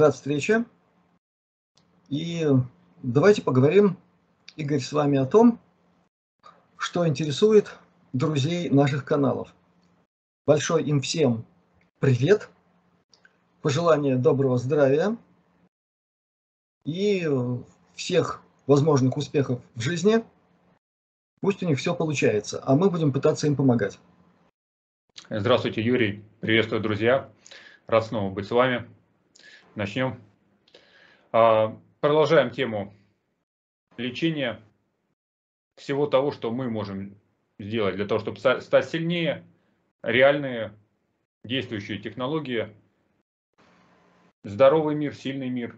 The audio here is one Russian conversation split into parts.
Рад встрече. И давайте поговорим, Игорь, с вами о том, что интересует друзей наших каналов. Большой им всем привет, пожелания доброго здравия и всех возможных успехов в жизни. Пусть у них все получается, а мы будем пытаться им помогать. Здравствуйте, Юрий. Приветствую, друзья. Рад снова быть с вами. Начнем. А, продолжаем тему лечения всего того, что мы можем сделать для того, чтобы стать сильнее, реальные действующие технологии, здоровый мир, сильный мир,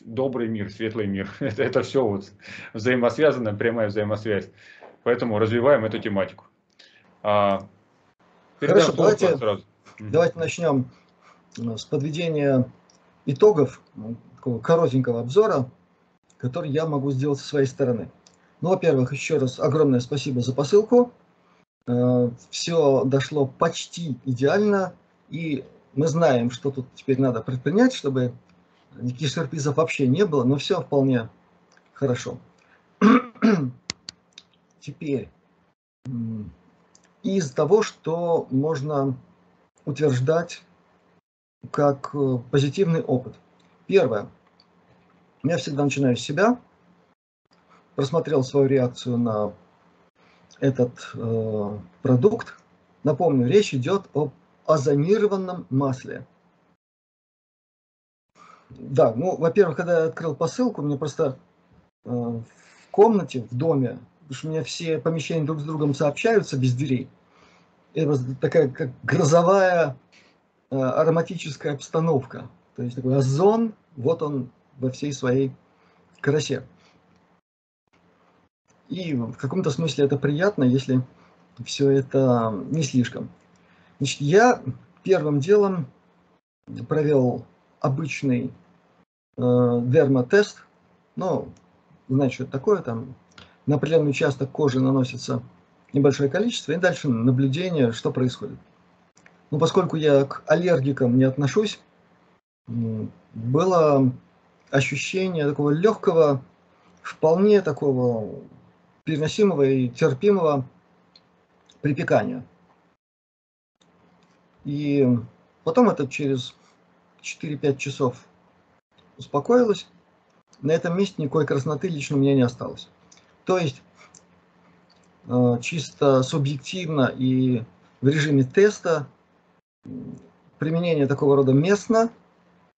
добрый мир, светлый мир. Это, это все вот взаимосвязано, прямая взаимосвязь. Поэтому развиваем эту тематику. А, Хорошо, давайте, сразу. давайте начнем э, с подведения итогов, ну, такого коротенького обзора, который я могу сделать со своей стороны. Ну, во-первых, еще раз огромное спасибо за посылку. Э, Все дошло почти идеально, и мы знаем, что тут теперь надо предпринять, чтобы никаких сюрпризов вообще не было, но все вполне хорошо. Теперь, из того, что можно утверждать как э, позитивный опыт. Первое. Я всегда начинаю с себя. Просмотрел свою реакцию на этот э, продукт. Напомню, речь идет об озонированном масле. Да, ну, во-первых, когда я открыл посылку, мне просто э, в комнате, в доме, потому что у меня все помещения друг с другом сообщаются без дверей. Это такая как грозовая ароматическая обстановка. То есть такой озон, вот он во всей своей красе. И в каком-то смысле это приятно, если все это не слишком. Значит, я первым делом провел обычный э, дермотест. Ну, знаете, что это такое, там на определенный участок кожи наносится небольшое количество, и дальше наблюдение, что происходит. Ну, поскольку я к аллергикам не отношусь, было ощущение такого легкого, вполне такого переносимого и терпимого припекания. И потом это через 4-5 часов успокоилось. На этом месте никакой красноты лично у меня не осталось. То есть э, чисто субъективно и в режиме теста применение такого рода местно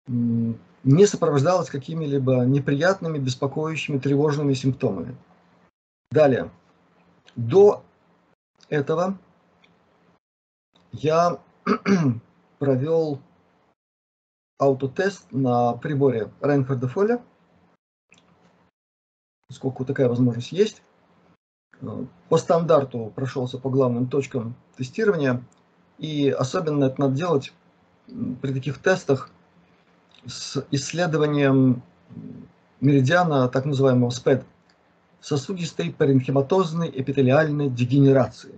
не сопровождалось какими-либо неприятными, беспокоящими, тревожными симптомами. Далее. До этого я провел аутотест на приборе Рейнфорда Фоля, поскольку такая возможность есть. По стандарту прошелся по главным точкам тестирования, и особенно это надо делать при таких тестах с исследованием меридиана, так называемого СПЭД, сосудистой паренхематозной эпителиальной дегенерации.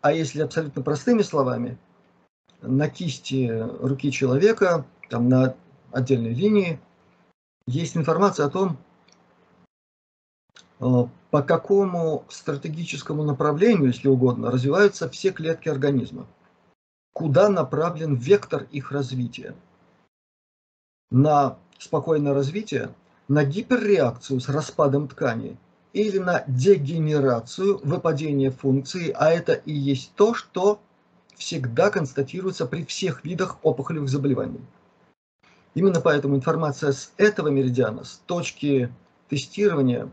А если абсолютно простыми словами, на кисти руки человека, там на отдельной линии, есть информация о том, э, по какому стратегическому направлению, если угодно, развиваются все клетки организма, куда направлен вектор их развития – на спокойное развитие, на гиперреакцию с распадом ткани или на дегенерацию, выпадение функции, а это и есть то, что всегда констатируется при всех видах опухолевых заболеваний. Именно поэтому информация с этого меридиана, с точки тестирования,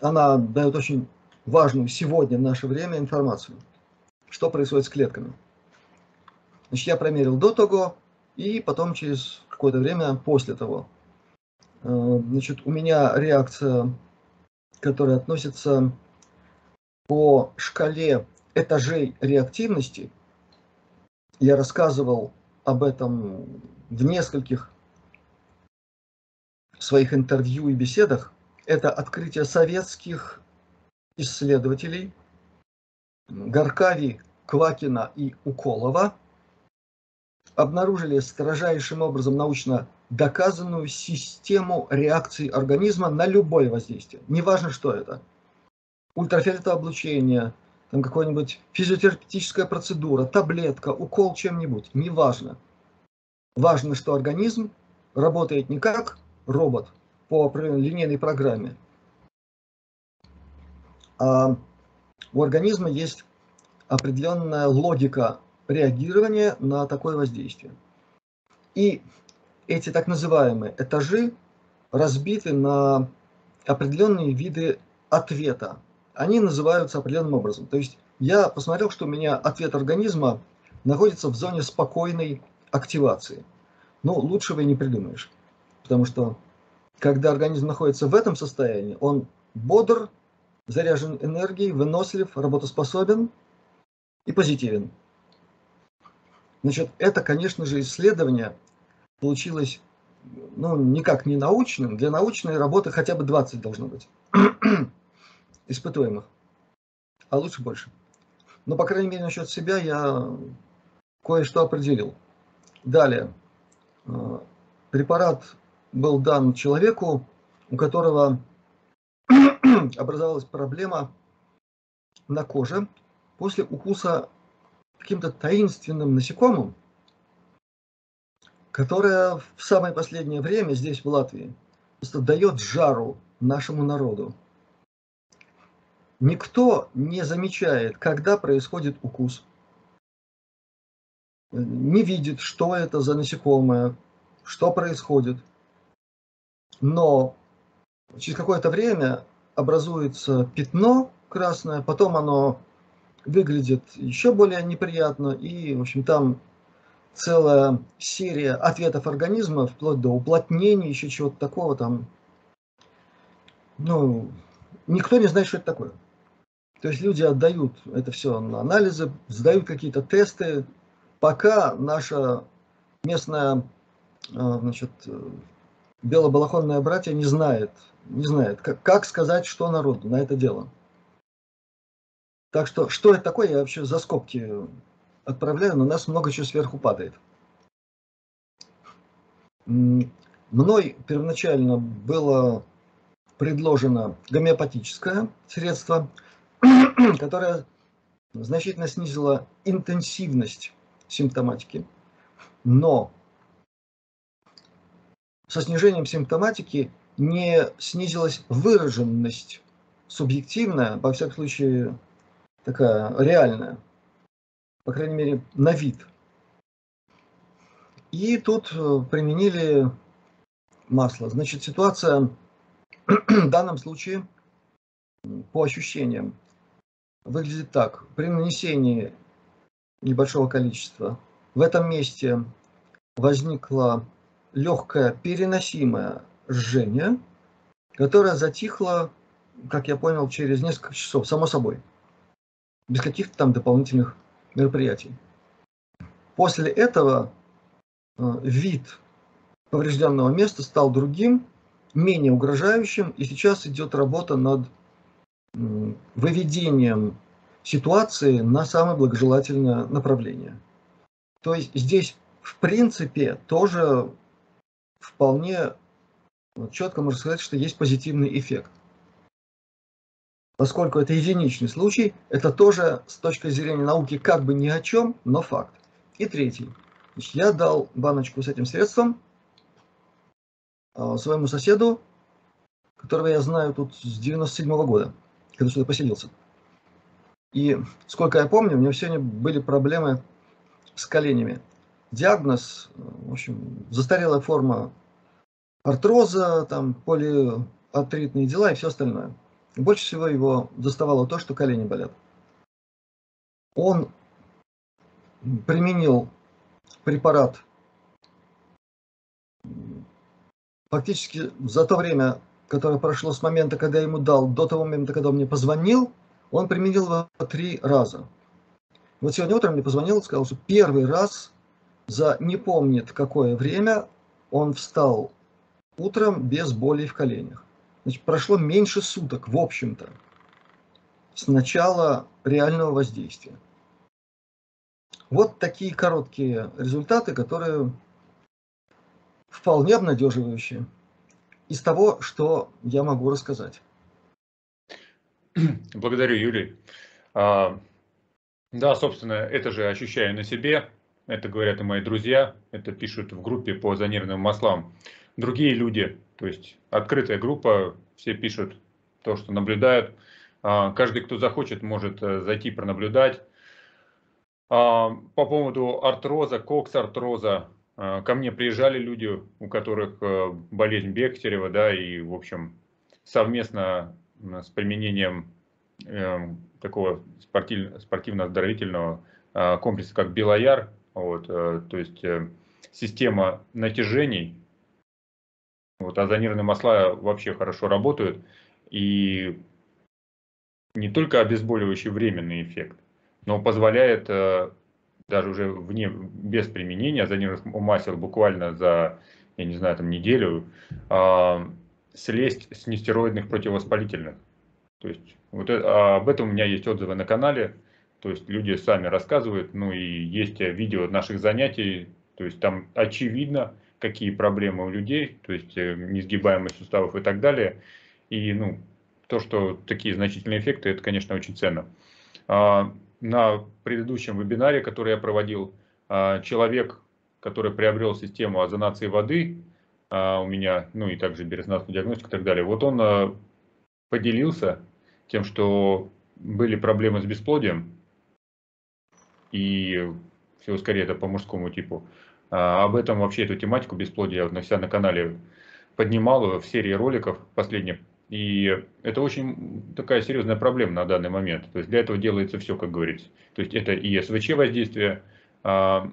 она дает очень важную сегодня в наше время информацию, что происходит с клетками. Значит, я промерил до того, и потом через какое-то время после того. Э, значит, у меня реакция, которая относится по шкале этажей реактивности. Я рассказывал об этом в нескольких своих интервью и беседах. Это открытие советских исследователей Гаркави, Квакина и Уколова – обнаружили строжайшим образом научно доказанную систему реакции организма на любое воздействие. Неважно, что это. Ультрафиолетовое облучение, там какая-нибудь физиотерапевтическая процедура, таблетка, укол чем-нибудь. Неважно. Важно, что организм работает не как робот по линейной программе, а у организма есть определенная логика реагирования на такое воздействие. И эти так называемые этажи разбиты на определенные виды ответа. Они называются определенным образом. То есть я посмотрел, что у меня ответ организма находится в зоне спокойной активации. Ну, лучшего и не придумаешь. Потому что когда организм находится в этом состоянии, он бодр, заряжен энергией, вынослив, работоспособен и позитивен. Значит, это, конечно же, исследование получилось ну, никак не научным. Для научной работы хотя бы 20 должно быть испытуемых, а лучше больше. Но, по крайней мере, насчет себя я кое-что определил. Далее. Э, препарат был дан человеку, у которого образовалась проблема на коже после укуса каким-то таинственным насекомым, которое в самое последнее время здесь, в Латвии, просто дает жару нашему народу. Никто не замечает, когда происходит укус, не видит, что это за насекомое, что происходит. Но через какое-то время образуется пятно красное, потом оно выглядит еще более неприятно, и, в общем, там целая серия ответов организма, вплоть до уплотнения, еще чего-то такого там. Ну, никто не знает, что это такое. То есть люди отдают это все на анализы, сдают какие-то тесты, пока наша местная а, значит, белобалахонная братья не знает, не знает, как, как сказать, что народу на это дело. Так что, что это такое, я вообще за скобки отправляю, но у нас много чего сверху падает. Мной первоначально было предложено гомеопатическое средство, которое значительно снизило интенсивность симптоматики, но со снижением симптоматики не снизилась выраженность субъективная, во всяком случае такая реальная, по крайней мере, на вид. И тут э, применили масло. Значит, ситуация в данном случае по ощущениям выглядит так. При нанесении небольшого количества в этом месте возникла легкое переносимое жжение, которое затихло, как я понял, через несколько часов, само собой без каких-то там дополнительных мероприятий. После этого э, вид поврежденного места стал другим, менее угрожающим, и сейчас идет работа над выведением ситуации на самое благожелательное направление. То есть здесь, в принципе, тоже вполне четко можно сказать, что есть позитивный эффект поскольку это единичный случай, это тоже с точки зрения науки как бы ни о чем, но факт. И третий. Значит, я дал баночку с этим средством а, своему соседу, которого я знаю тут с 97 -го года, когда сюда поселился. И сколько я помню, у него сегодня были проблемы с коленями. Диагноз, в общем, застарелая форма артроза, там полиартритные дела и все остальное. Больше всего его доставало то, что колени болят. Он применил препарат фактически за то время, которое прошло с момента, когда я ему дал, до того момента, когда он мне позвонил, он применил его три раза. Вот сегодня утром мне позвонил сказал, что первый раз за не помнит какое время он встал утром без боли в коленях. Значит, прошло меньше суток, в общем-то, с начала реального воздействия. Вот такие короткие результаты, которые вполне обнадеживающие из того, что я могу рассказать. Благодарю, Юрий. А, да, собственно, это же ощущаю на себе. Это говорят и мои друзья, это пишут в группе по зонированным маслам. Другие люди, то есть открытая группа, все пишут то, что наблюдают. А, каждый, кто захочет, может э, зайти пронаблюдать. А, по поводу артроза, кокс-артроза, а, ко мне приезжали люди, у которых э, болезнь Бехтерева, да, и, в общем, совместно с применением эм, такого спортивно-оздоровительного комплекса, как Белояр, вот, э, то есть система натяжений, вот, озонированные масла вообще хорошо работают, и не только обезболивающий временный эффект, но позволяет э, даже уже вне, без применения озонируемых масел буквально за, я не знаю, там неделю, э, слезть с нестероидных противовоспалительных. То есть вот это, а об этом у меня есть отзывы на канале, то есть люди сами рассказывают, ну и есть видео наших занятий, то есть там очевидно, какие проблемы у людей, то есть э, несгибаемость суставов и так далее. И ну, то, что такие значительные эффекты, это, конечно, очень ценно. А, на предыдущем вебинаре, который я проводил, а, человек, который приобрел систему озонации воды, а, у меня, ну и также биорезонансную диагностику и так далее, вот он поделился тем, что были проблемы с бесплодием, и всего скорее это по мужскому типу. Об этом вообще, эту тематику бесплодия на себя на канале поднимал в серии роликов последних и это очень такая серьезная проблема на данный момент. То есть для этого делается все, как говорится. То есть это и СВЧ воздействие, а,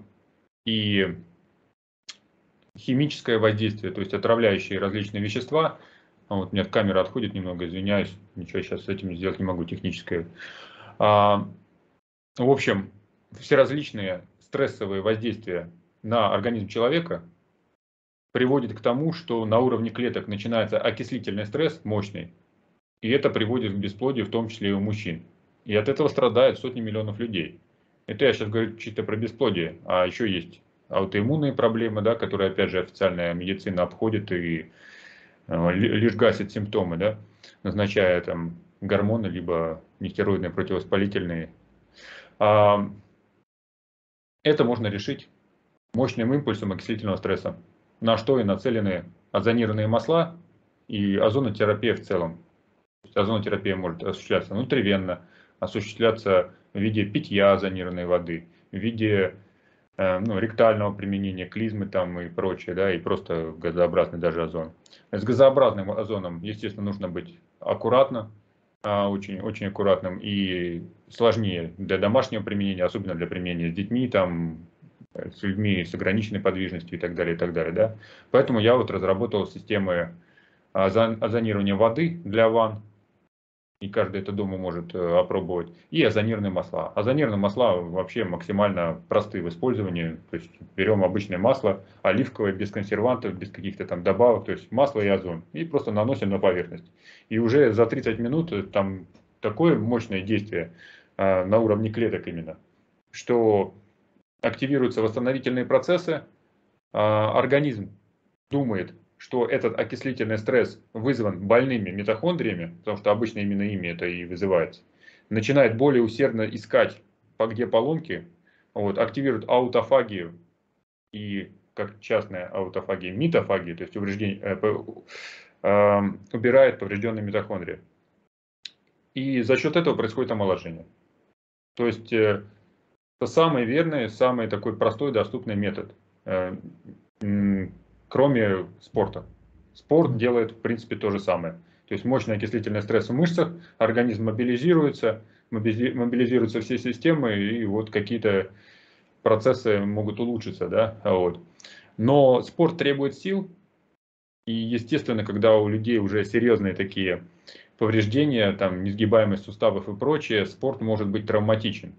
и химическое воздействие, то есть отравляющие различные вещества. А вот у меня камера отходит немного, извиняюсь, ничего сейчас с этим сделать не могу, техническое. А, в общем, все различные стрессовые воздействия на организм человека – приводит к тому, что на уровне клеток начинается окислительный стресс мощный, и это приводит к бесплодию, в том числе и у мужчин. И от этого страдают сотни миллионов людей. Это я сейчас говорю чисто про бесплодие, а еще есть аутоиммунные проблемы, да, которые, опять же, официальная медицина обходит и э, лишь гасит симптомы, да, назначая там гормоны, либо нестероидные противовоспалительные. А, это можно решить мощным импульсом окислительного стресса на что и нацелены озонированные масла и озонотерапия в целом. Озонотерапия может осуществляться внутривенно, осуществляться в виде питья озонированной воды, в виде э, ну, ректального применения клизмы там и прочее, да, и просто газообразный даже озон. С газообразным озоном, естественно, нужно быть аккуратно, а, очень, очень аккуратным и сложнее для домашнего применения, особенно для применения с детьми, там, с людьми с ограниченной подвижностью и так далее, и так далее. Да? Поэтому я вот разработал системы озонирования воды для ванн, и каждый это дома может э, опробовать, и озонированные масла. Озонированные масла вообще максимально простые в использовании, то есть берем обычное масло, оливковое, без консервантов, без каких-то там добавок, то есть масло и озон, и просто наносим на поверхность. И уже за 30 минут э, там такое мощное действие э, на уровне клеток именно, что активируются восстановительные процессы, а, организм думает, что этот окислительный стресс вызван больными митохондриями, потому что обычно именно ими это и вызывается, начинает более усердно искать, по где поломки, вот, активирует аутофагию и как частная аутофагия, митофагию, то есть увреждение, э, э, убирает поврежденные митохондрии. И за счет этого происходит омоложение. То есть э, это самый верный, самый такой простой, доступный метод, э, кроме спорта. Спорт делает, в принципе, то же самое. То есть мощный окислительный стресс в мышцах, организм мобилизируется, мобилизируются все системы, и вот какие-то процессы могут улучшиться. Да? Вот. Но спорт требует сил, и, естественно, когда у людей уже серьезные такие повреждения, там, несгибаемость суставов и прочее, спорт может быть травматичен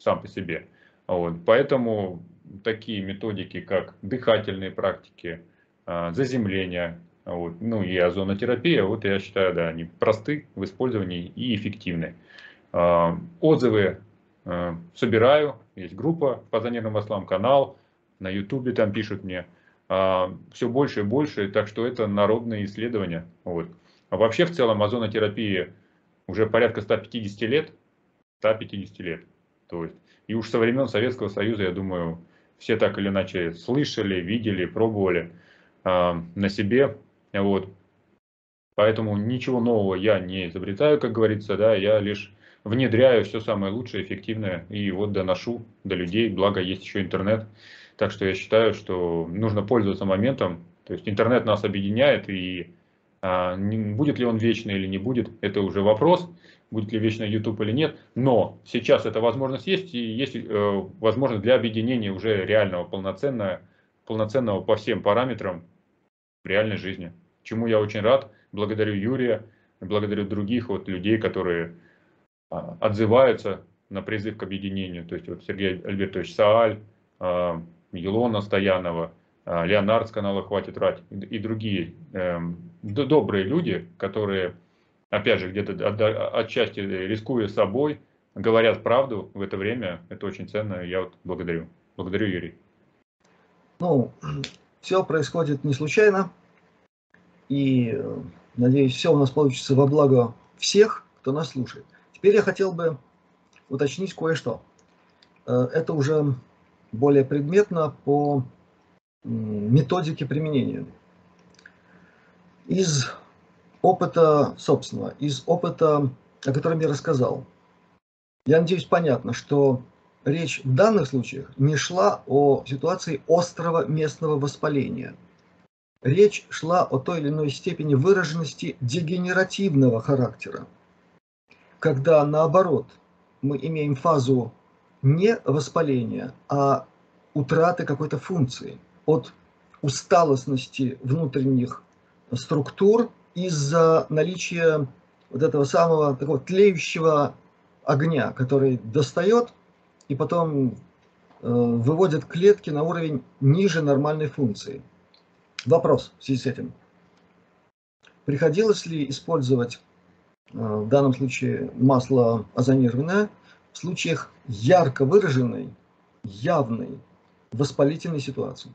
сам по себе. Вот. Поэтому такие методики, как дыхательные практики, а, заземление, вот, ну и озонотерапия, вот я считаю, да, они просты в использовании и эффективны. А, отзывы а, собираю, есть группа по озонированным маслам, канал, на ютубе там пишут мне. Все больше и больше, так что это народные исследования. Вот. А вообще в целом озонотерапия уже порядка 150 лет, 150 лет. То есть, и уж со времен Советского Союза, я думаю, все так или иначе слышали, видели, пробовали э, на себе. Вот. Поэтому ничего нового я не изобретаю, как говорится, да, я лишь внедряю все самое лучшее, эффективное и вот доношу до людей, благо есть еще интернет. Так что я считаю, что нужно пользоваться моментом. То есть интернет нас объединяет и а, будет ли он вечный или не будет, это уже вопрос, будет ли вечный YouTube или нет, но сейчас эта возможность есть, и есть э, возможность для объединения уже реального, полноценного, полноценного по всем параметрам в реальной жизни. Чему я очень рад, благодарю Юрия, благодарю других вот людей, которые а, отзываются на призыв к объединению, то есть вот Сергей Альбертович Сааль, а, Елона Стоянова, а, Леонард с канала «Хватит рать» и другие эм, добрые люди, которые, опять же, где-то отчасти рискуя собой, говорят правду в это время. Это очень ценно, я вот благодарю. Благодарю, Юрий. Ну, все происходит не случайно. И, надеюсь, все у нас получится во благо всех, кто нас слушает. Теперь я хотел бы уточнить кое-что. Э, это уже более предметно по методике применения. Из опыта собственного, из опыта, о котором я рассказал, я надеюсь, понятно, что речь в данных случаях не шла о ситуации острого местного воспаления. Речь шла о той или иной степени выраженности дегенеративного характера, когда наоборот мы имеем фазу не воспаления, а утраты какой-то функции – от усталостности внутренних структур из-за наличия вот этого самого такого тлеющего огня, который достает и потом э, выводит клетки на уровень ниже нормальной функции. Вопрос в связи с этим. Приходилось ли использовать э, в данном случае масло озонированное в случаях ярко выраженной, явной воспалительной ситуации?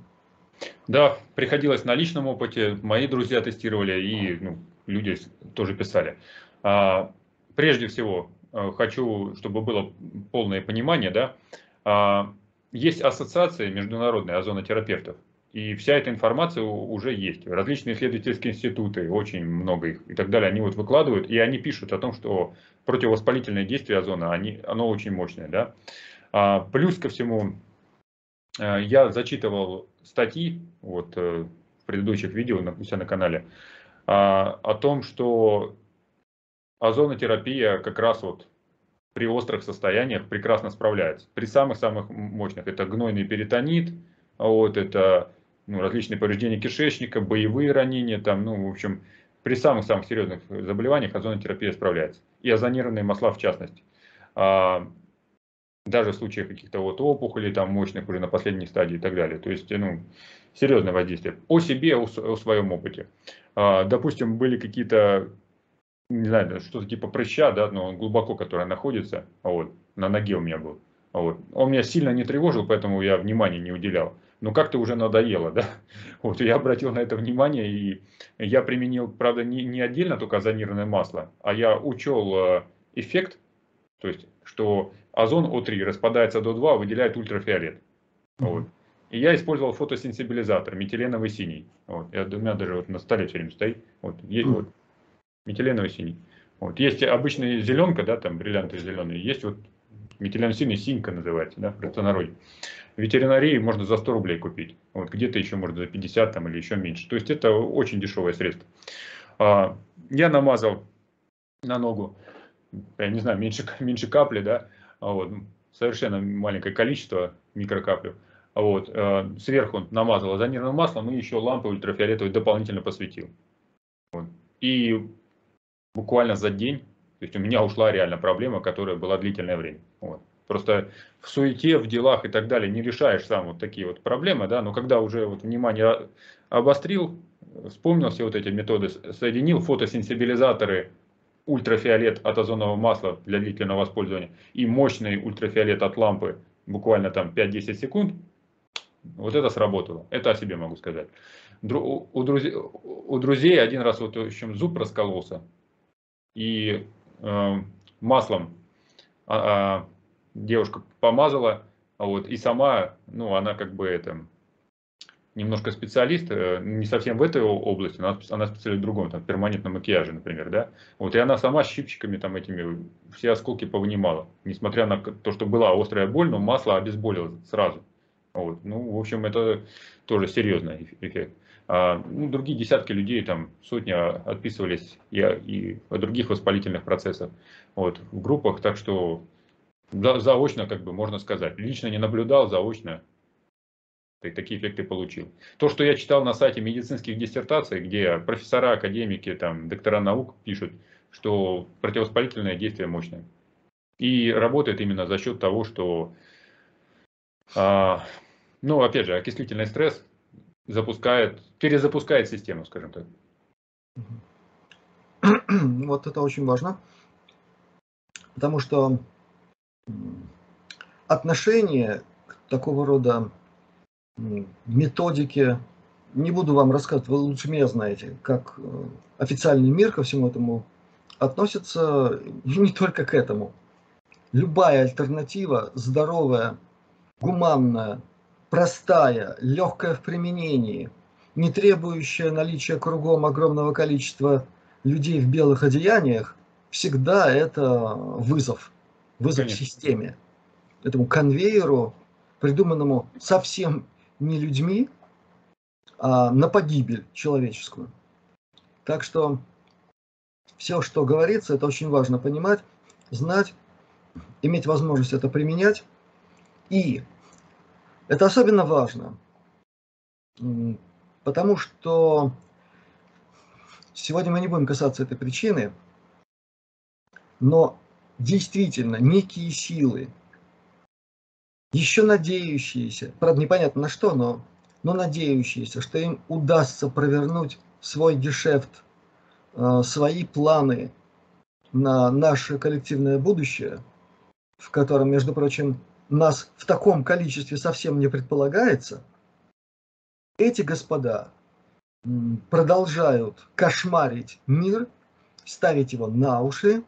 Да, приходилось на личном опыте. Мои друзья тестировали и ну, люди тоже писали. А, прежде всего, э, хочу, чтобы было полное понимание, да, а, есть ассоциация международная озонотерапевтов. И вся эта информация уже есть. Различные исследовательские институты, очень много их и так далее, они вот выкладывают, и они пишут о том, что противовоспалительное действие озона, они, оно очень мощное. Да? А, плюс ко всему, Э, я зачитывал статьи вот, э, в предыдущих видео у себя на канале а, о том, что озонотерапия как раз вот при острых состояниях прекрасно справляется. При самых-самых мощных. Это гнойный перитонит, вот, это ну, различные повреждения кишечника, боевые ранения, там, ну, в общем, при самых-самых серьезных заболеваниях озонотерапия справляется. И озонированные масла в частности. Даже в случае каких-то вот опухолей, там, мощных уже на последней стадии и так далее. То есть, ну, серьезное воздействие. О себе, о, о своем опыте. А, допустим, были какие-то, не знаю, что-то типа прыща, да, но глубоко, которое находится, вот, на ноге у меня был. Вот. Он меня сильно не тревожил, поэтому я внимания не уделял. Но как-то уже надоело, да. Вот я обратил на это внимание, и я применил, правда, не, не отдельно только озонированное масло, а я учел э, эффект, то есть, что озон О3 распадается до 2, выделяет ультрафиолет. Mm-hmm. Вот. И я использовал фотосенсибилизатор, метиленовый синий. Вот. Я, у меня даже вот на столе все время стоит. Вот. Есть, mm-hmm. вот, метиленовый синий. Вот. Есть обычная зеленка, да, там бриллианты зеленые. Есть вот метиленовый синий, синька называется, да, в простонародье. В ветеринарии можно за 100 рублей купить. Вот где-то еще можно за 50 там, или еще меньше. То есть это очень дешевое средство. А, я намазал на ногу, я не знаю, меньше, меньше капли, да, вот, совершенно маленькое количество микрокаплю. А вот, э, сверху намазал озонированным маслом и еще лампы ультрафиолетовой дополнительно посветил. Вот. И буквально за день, то есть у меня ушла реально проблема, которая была длительное время. Вот. Просто в суете, в делах и так далее не решаешь сам вот такие вот проблемы, да, но когда уже вот внимание обострил, вспомнил все вот эти методы, соединил фотосенсибилизаторы ультрафиолет от озонового масла для длительного использования и мощный ультрафиолет от лампы буквально там 5-10 секунд, вот это сработало. Это о себе могу сказать. У, друзей, у друзей один раз вот в общем зуб раскололся, и э, маслом а, а, девушка помазала, вот, и сама, ну, она как бы это, немножко специалист, э, не совсем в этой области, она, она специалист в другом, там, перманентном макияже, например, да, вот, и она сама щипчиками там этими все осколки повынимала, несмотря на то, что была острая боль, но масло обезболило сразу, вот, ну, в общем, это тоже серьезный эффект. А, ну, другие десятки людей, там сотни отписывались и, и от других воспалительных процессов вот, в группах, так что за, заочно, как бы можно сказать, лично не наблюдал, заочно такие эффекты получил. То, что я читал на сайте медицинских диссертаций, где профессора, академики, там, доктора наук пишут, что противовоспалительное действие мощное. И работает именно за счет того, что, а, ну, опять же, окислительный стресс запускает, перезапускает систему, скажем так. Вот это очень важно, потому что отношение к такого рода методике, не буду вам рассказывать, вы лучше меня знаете, как э, официальный мир ко всему этому относится не только к этому. Любая альтернатива, здоровая, гуманная, простая, легкая в применении, не требующая наличия кругом огромного количества людей в белых одеяниях, всегда это вызов, вызов Конечно. системе, этому конвейеру, придуманному совсем не людьми, а на погибель человеческую. Так что все, что говорится, это очень важно понимать, знать, иметь возможность это применять. И это особенно важно, потому что сегодня мы не будем касаться этой причины, но действительно некие силы, еще надеющиеся, правда непонятно на что, но, но надеющиеся, что им удастся провернуть свой гешефт, э, свои планы на наше коллективное будущее, в котором, между прочим, нас в таком количестве совсем не предполагается, эти господа продолжают кошмарить мир, ставить его на уши,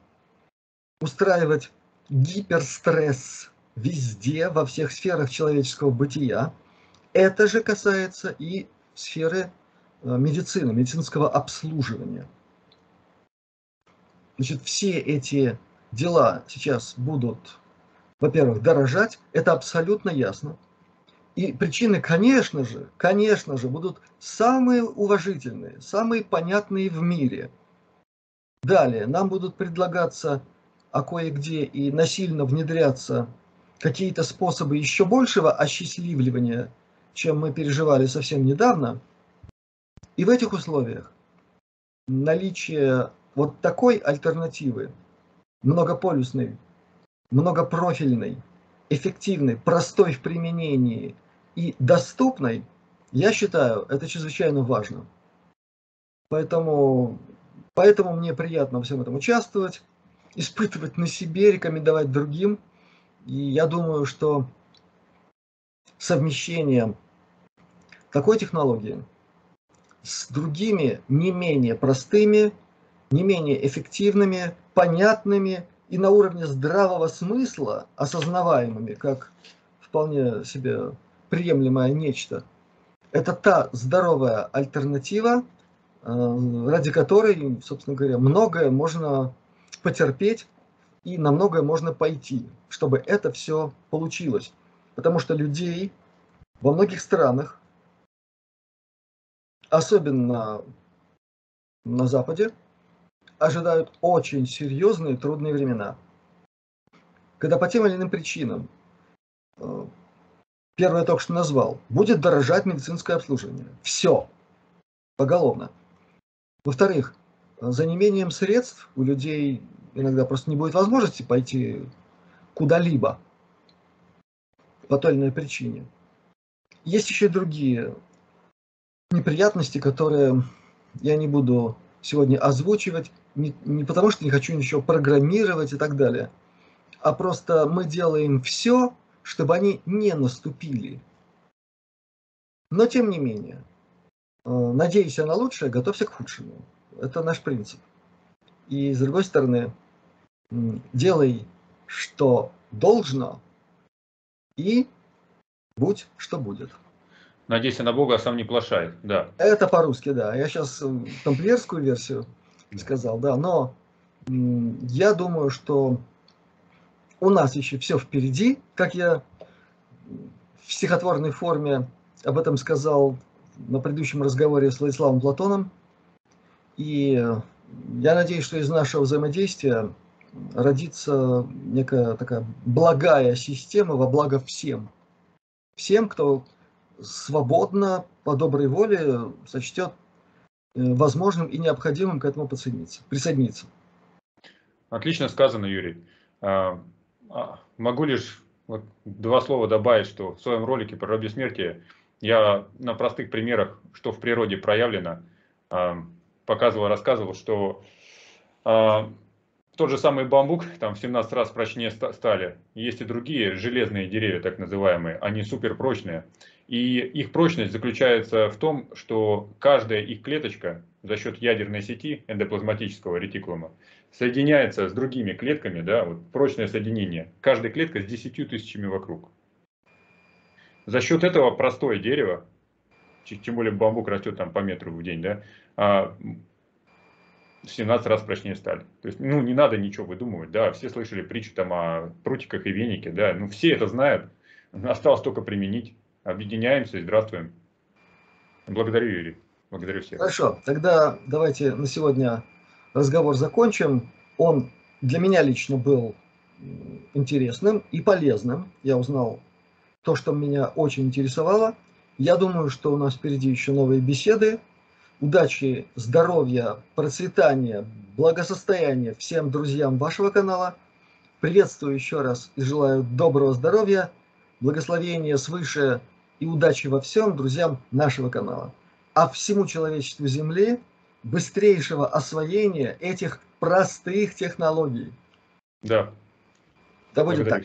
устраивать гиперстресс везде, во всех сферах человеческого бытия. Это же касается и сферы э, медицины, медицинского обслуживания. Значит, все эти дела сейчас будут во-первых, дорожать, это абсолютно ясно. И причины, конечно же, конечно же, будут самые уважительные, самые понятные в мире. Далее, нам будут предлагаться, а кое-где и насильно внедряться какие-то способы еще большего осчастливливания, чем мы переживали совсем недавно. И в этих условиях наличие вот такой альтернативы, многополюсной, многопрофильной, эффективной, простой в применении и доступной, я считаю, это чрезвычайно важно. Поэтому, поэтому мне приятно во всем этом участвовать, испытывать на себе, рекомендовать другим. И я думаю, что совмещение такой технологии с другими не менее простыми, не менее эффективными, понятными и на уровне здравого смысла, осознаваемыми как вполне себе приемлемое нечто, это та здоровая альтернатива, э, ради которой, собственно говоря, многое можно потерпеть и на многое можно пойти, чтобы это все получилось. Потому что людей во многих странах, особенно на Западе, ожидают очень серьезные трудные времена. Когда по тем или иным причинам, э, первое я только что назвал, будет дорожать медицинское обслуживание. Все. Поголовно. Во-вторых, за неимением средств у людей иногда просто не будет возможности пойти куда-либо по той или иной причине. Есть еще и другие неприятности, которые я не буду сегодня озвучивать, не, не потому что не хочу ничего программировать и так далее, а просто мы делаем все, чтобы они не наступили. Но тем не менее, э, надеюсь на лучшее, готовься к худшему. Это наш принцип. И с другой стороны, делай, что должно, и будь, что будет. Надейся на Бога, а сам не плашай, да. Это по-русски, да. Я сейчас э, тамплиерскую версию сказал, да. Но я думаю, что у нас еще все впереди, как я в стихотворной форме об этом сказал на предыдущем разговоре с Владиславом Платоном. И я надеюсь, что из нашего взаимодействия родится некая такая благая система во благо всем. Всем, кто свободно, по доброй воле сочтет э, возможным и необходимым к этому присоединиться. присоединиться. Отлично сказано, Юрий. А, а, могу лишь вот два слова добавить, что в своем ролике про рабе смерти я на простых примерах, что в природе проявлено, а, показывал, рассказывал, что тот же самый бамбук, там в 17 раз прочнее стали. Есть и другие железные деревья, так называемые, они супер прочные. И их прочность заключается в том, что каждая их клеточка за счет ядерной сети эндоплазматического ретикулума соединяется с другими клетками, да, вот прочное соединение. Каждая клетка с 10 тысячами вокруг. За счет этого простое дерево, тем более бамбук растет там по метру в день, да, а, 17 раз прочнее стали. То есть, ну, не надо ничего выдумывать, да, все слышали притчу там о прутиках и венике, да, ну, все это знают, осталось только применить. Объединяемся и здравствуем. Благодарю, Юрий. Благодарю всех. Хорошо, тогда давайте на сегодня разговор закончим. Он для меня лично был интересным и полезным. Я узнал то, что меня очень интересовало. Я думаю, что у нас впереди еще новые беседы удачи, здоровья, процветания, благосостояния всем друзьям вашего канала. Приветствую еще раз и желаю доброго здоровья, благословения свыше и удачи во всем друзьям нашего канала. А всему человечеству Земли быстрейшего освоения этих простых технологий. Да. Да будет так.